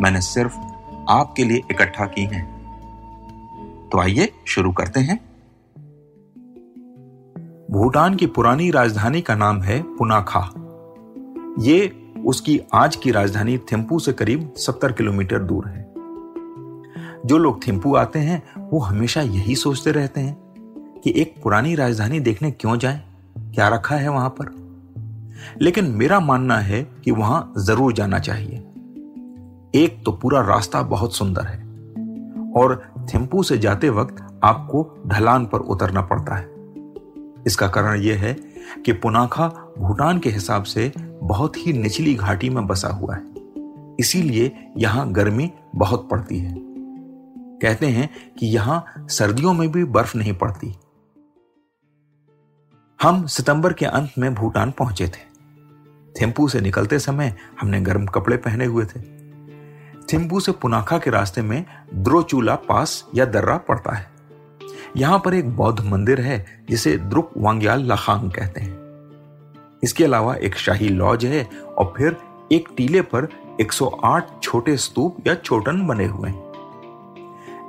मैंने सिर्फ़ आपके लिए इकट्ठा की हैं। तो आइए शुरू करते हैं। भूटान की पुरानी राजधानी का नाम है पुनाखा। ये उसकी आज की राजधानी थिम्पू से करीब 70 किलोमीटर दूर है। जो लोग थिम्पू आते हैं, वो हमेशा यही सोचते रहते हैं कि एक पुरानी राजधानी देखने क्यों जाएँ? क्या रखा है वहाँ पर? लेकिन मेरा मानना है कि वहाँ ज़रूर जाना चाहिए। एक तो पूरा रास्ता बहुत सुंदर है। और थिम्पू से जाते वक्त आपको ढलान पर उतरना पड़ता है। इसका कारण यह है कि पुनाखा भूटान के हिसाब से बहुत ही निचली घाटी में बसा हुआ है। इसीलिए यहाँ गर्मी बहुत पड़ती है। कहते हैं कि यहाँ सर्दियों में भी बर्फ़ नहीं पड़ती। हम सितंबर के अंत में भूटान पहुँचे थे। थिम्पू से निकलते समय हमने गर्म कपड़े पहने हुए थे। थिम्पू से पुनाखा के रास्ते में द्रोचूला पास या दर्रा पड़ता है। यहाँ पर एक बौद्ध मंदिर है, जिसे द्रुक वांग्याल लाखांग कहते हैं। इसके अलावा एक शाही लॉज है और फिर एक टीले पर 108 छोटे स्तूप या छोटन बने हुए हैं।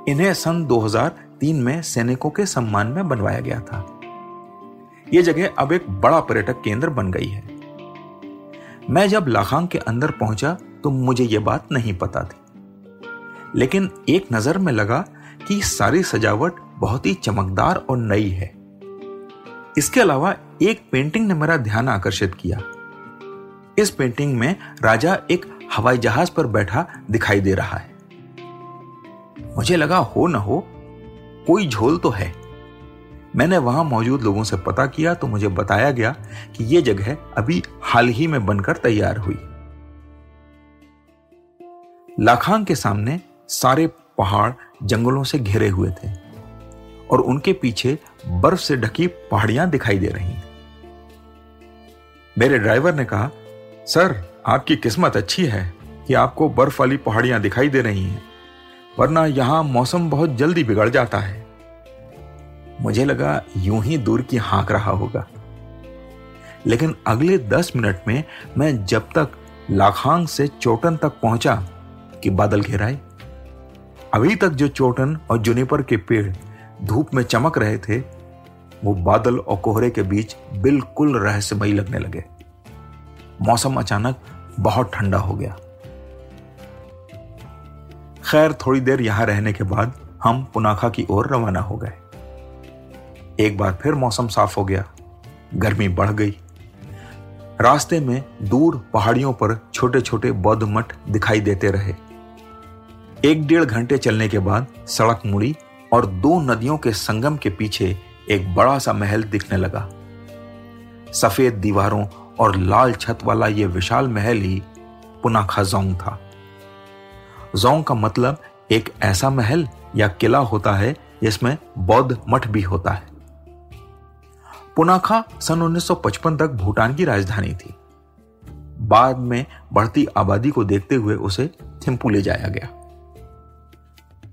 इन्हें सन 2003 में सैनिकों के सम्मान में बनवाया गया था। यह जगह अब एक बड़ा पर्यटक केंद्र बन गई है। मैं जब लाखांग के अंदर पहुँचा तो मुझे यह बात नहीं पता थी। लेकिन एक नज़र में लगा कि सारी सजावट बहुत ही चमकदार और नई है। इसके अलावा एक पेंटिंग ने मेरा ध्यान आकर्षित किया। इस पेंटिंग में राजा एक हवाई जहाज़ पर बैठा दिखाई दे रहा है। मुझे लगा, हो ना हो, कोई झोल तो है। मैंने वहाँ मौजूद लोगों से पता किया तो मुझे बताया गया कि यह जगह अभी हाल ही में बनकर तैयार हुई। लाखांग के सामने सारे पहाड़ जंगलों से घिरे हुए थे और उनके पीछे बर्फ़ से ढकी पहाड़ियाँ दिखाई दे रही मेरे ड्राइवर ने कहा, सर, आपकी किस्मत अच्छी है कि आपको बर्फ़ वाली पहाड़ियाँ दिखाई दे रही हैं, वरना यहाँ मौसम बहुत जल्दी बिगड़ जाता है। मुझे लगा यूँ ही दूर की हाँक रहा होगा। लेकिन अगले दस मिनट में मैं जब तक लाखांग से चोटन तक पहुँचा कि बादल घेराए। अभी तक जो चोटन और जुनिपर के पेड़ धूप में चमक रहे थे, वो बादल और कोहरे के बीच बिल्कुल रहस्यमयी लगने लगे। मौसम अचानक बहुत ठंडा हो गया। खैर, थोड़ी देर यहाँ रहने के बाद हम पुनाखा की ओर रवाना हो गए। एक बार फिर मौसम साफ़ हो गया। गर्मी बढ़ गई। रास्ते में दूर पहाड़ियों पर छोटे छोटे बौद्ध मठ दिखाई देते रहे। एक डेढ़ घंटे चलने के बाद सड़क मुड़ी और दो नदियों के संगम के पीछे एक बड़ा सा महल दिखने लगा। सफ़ेद दीवारों और लाल छत वाला यह विशाल महल ही पुनाखा जोंग था। जोंग का मतलब एक ऐसा महल या किला होता है जिसमें बौद्ध मठ भी होता है। पुनाखा सन 1955 तक भूटान की राजधानी थी। बाद में बढ़ती आबादी को देखते हुए उसे थिम्पू ले जाया गया।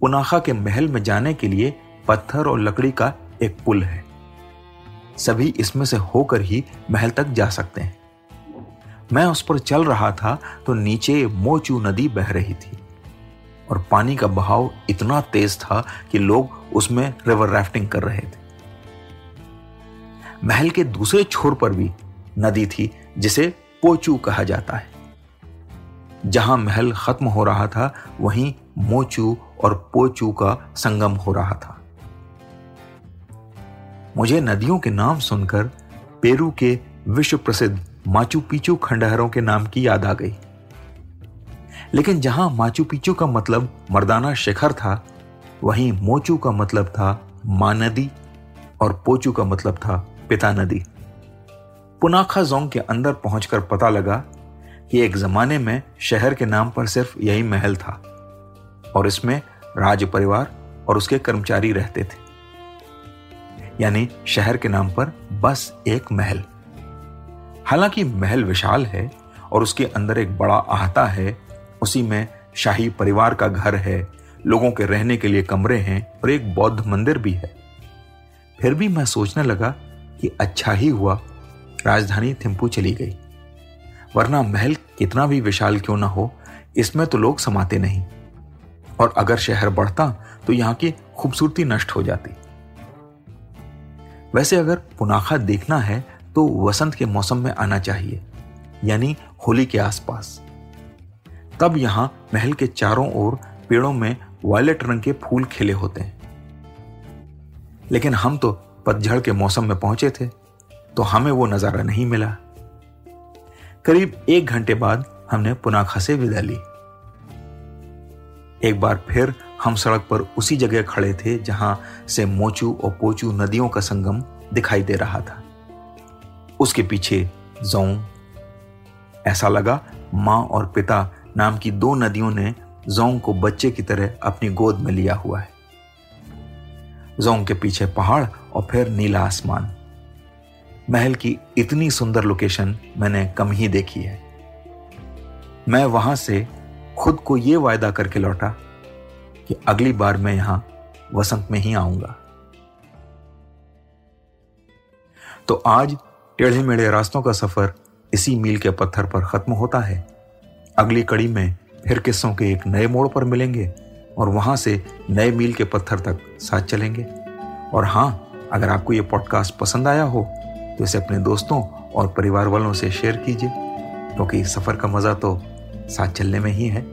पुनाखा के महल में जाने के लिए पत्थर और लकड़ी का एक पुल है। सभी इसमें से होकर ही महल तक जा सकते हैं। मैं उस पर चल रहा था तो नीचे मोचू नदी बह रही थी और पानी का बहाव इतना तेज था कि लोग उसमें रिवर राफ्टिंग कर रहे थे। महल के दूसरे छोर पर भी नदी थी, जिसे पोचू कहा जाता है। जहाँ महल खत्म हो रहा था, वहीं मोचू और पोचू का संगम हो रहा था। मुझे नदियों के नाम सुनकर पेरू के विश्व प्रसिद्ध माचू पिचू खंडहरों के नाम की याद आ गई। लेकिन जहाँ माचू पिचू का मतलब मर्दाना शिखर था, वहीं मोचू का मतलब था माँ नदी और पोचू का मतलब था पिता नदी। पुनाखा जोंग के अंदर पहुंचकर पता लगा कि एक जमाने में शहर के नाम पर सिर्फ़ यही महल था और इसमें राज परिवार और उसके कर्मचारी रहते थे। यानी शहर के नाम पर बस एक महल। हालाँकि महल विशाल है और उसके अंदर एक बड़ा आहता है, उसी में शाही परिवार का घर है, लोगों के रहने के लिए कमरे हैं और एक बौद्ध मंदिर भी है। फिर भी मैं सोचने लगा कि अच्छा ही हुआ, राजधानी थिम्पू चली गई। वरना महल कितना भी विशाल क्यों ना हो, इसमें तो लोग समाते नहीं। और अगर शहर बढ़ता तो यहाँ की खूबसूरती नष्ट हो जाती। वैसे अगर पुनाखा देखना है तो वसंत के मौसम में आना चाहिए, यानी होली के आसपास। तब यहाँ महल के चारों ओर पेड़ों में वायलेट रंग के फूल खिले होते हैं। लेकिन हम तो पतझड़ के मौसम में पहुँचे थे तो हमें वो नज़ारा नहीं मिला। करीब एक घंटे बाद हमने पुनाखा से विदा ली। एक बार फिर हम सड़क पर उसी जगह खड़े थे जहाँ से मोचू और पोचू नदियों का संगम दिखाई दे रहा था। उसके पीछे जोंग। ऐसा लगा माँ और पिता नाम की दो नदियों ने जोंग को बच्चे की तरह अपनी गोद में लिया हुआ है। जोंग के पीछे पहाड़ और फिर नीला आसमान। महल की इतनी सुंदर लोकेशन मैंने कम ही देखी है। मैं वहाँ से खुद को यह वायदा करके लौटा कि अगली बार मैं यहाँ वसंत में ही आऊँगा। तो आज टेढ़े मेढ़े रास्तों का सफ़र इसी मील के पत्थर पर खत्म होता है। अगली कड़ी में फिर किस्सों के एक नए मोड़ पर मिलेंगे और वहाँ से नए मील के पत्थर तक साथ चलेंगे। और हाँ अगर आपको ये पॉडकास्ट पसंद आया हो तो इसे अपने दोस्तों और परिवार वालों से शेयर कीजिए, क्योंकि तो सफ़र का मज़ा तो साथ चलने में ही है।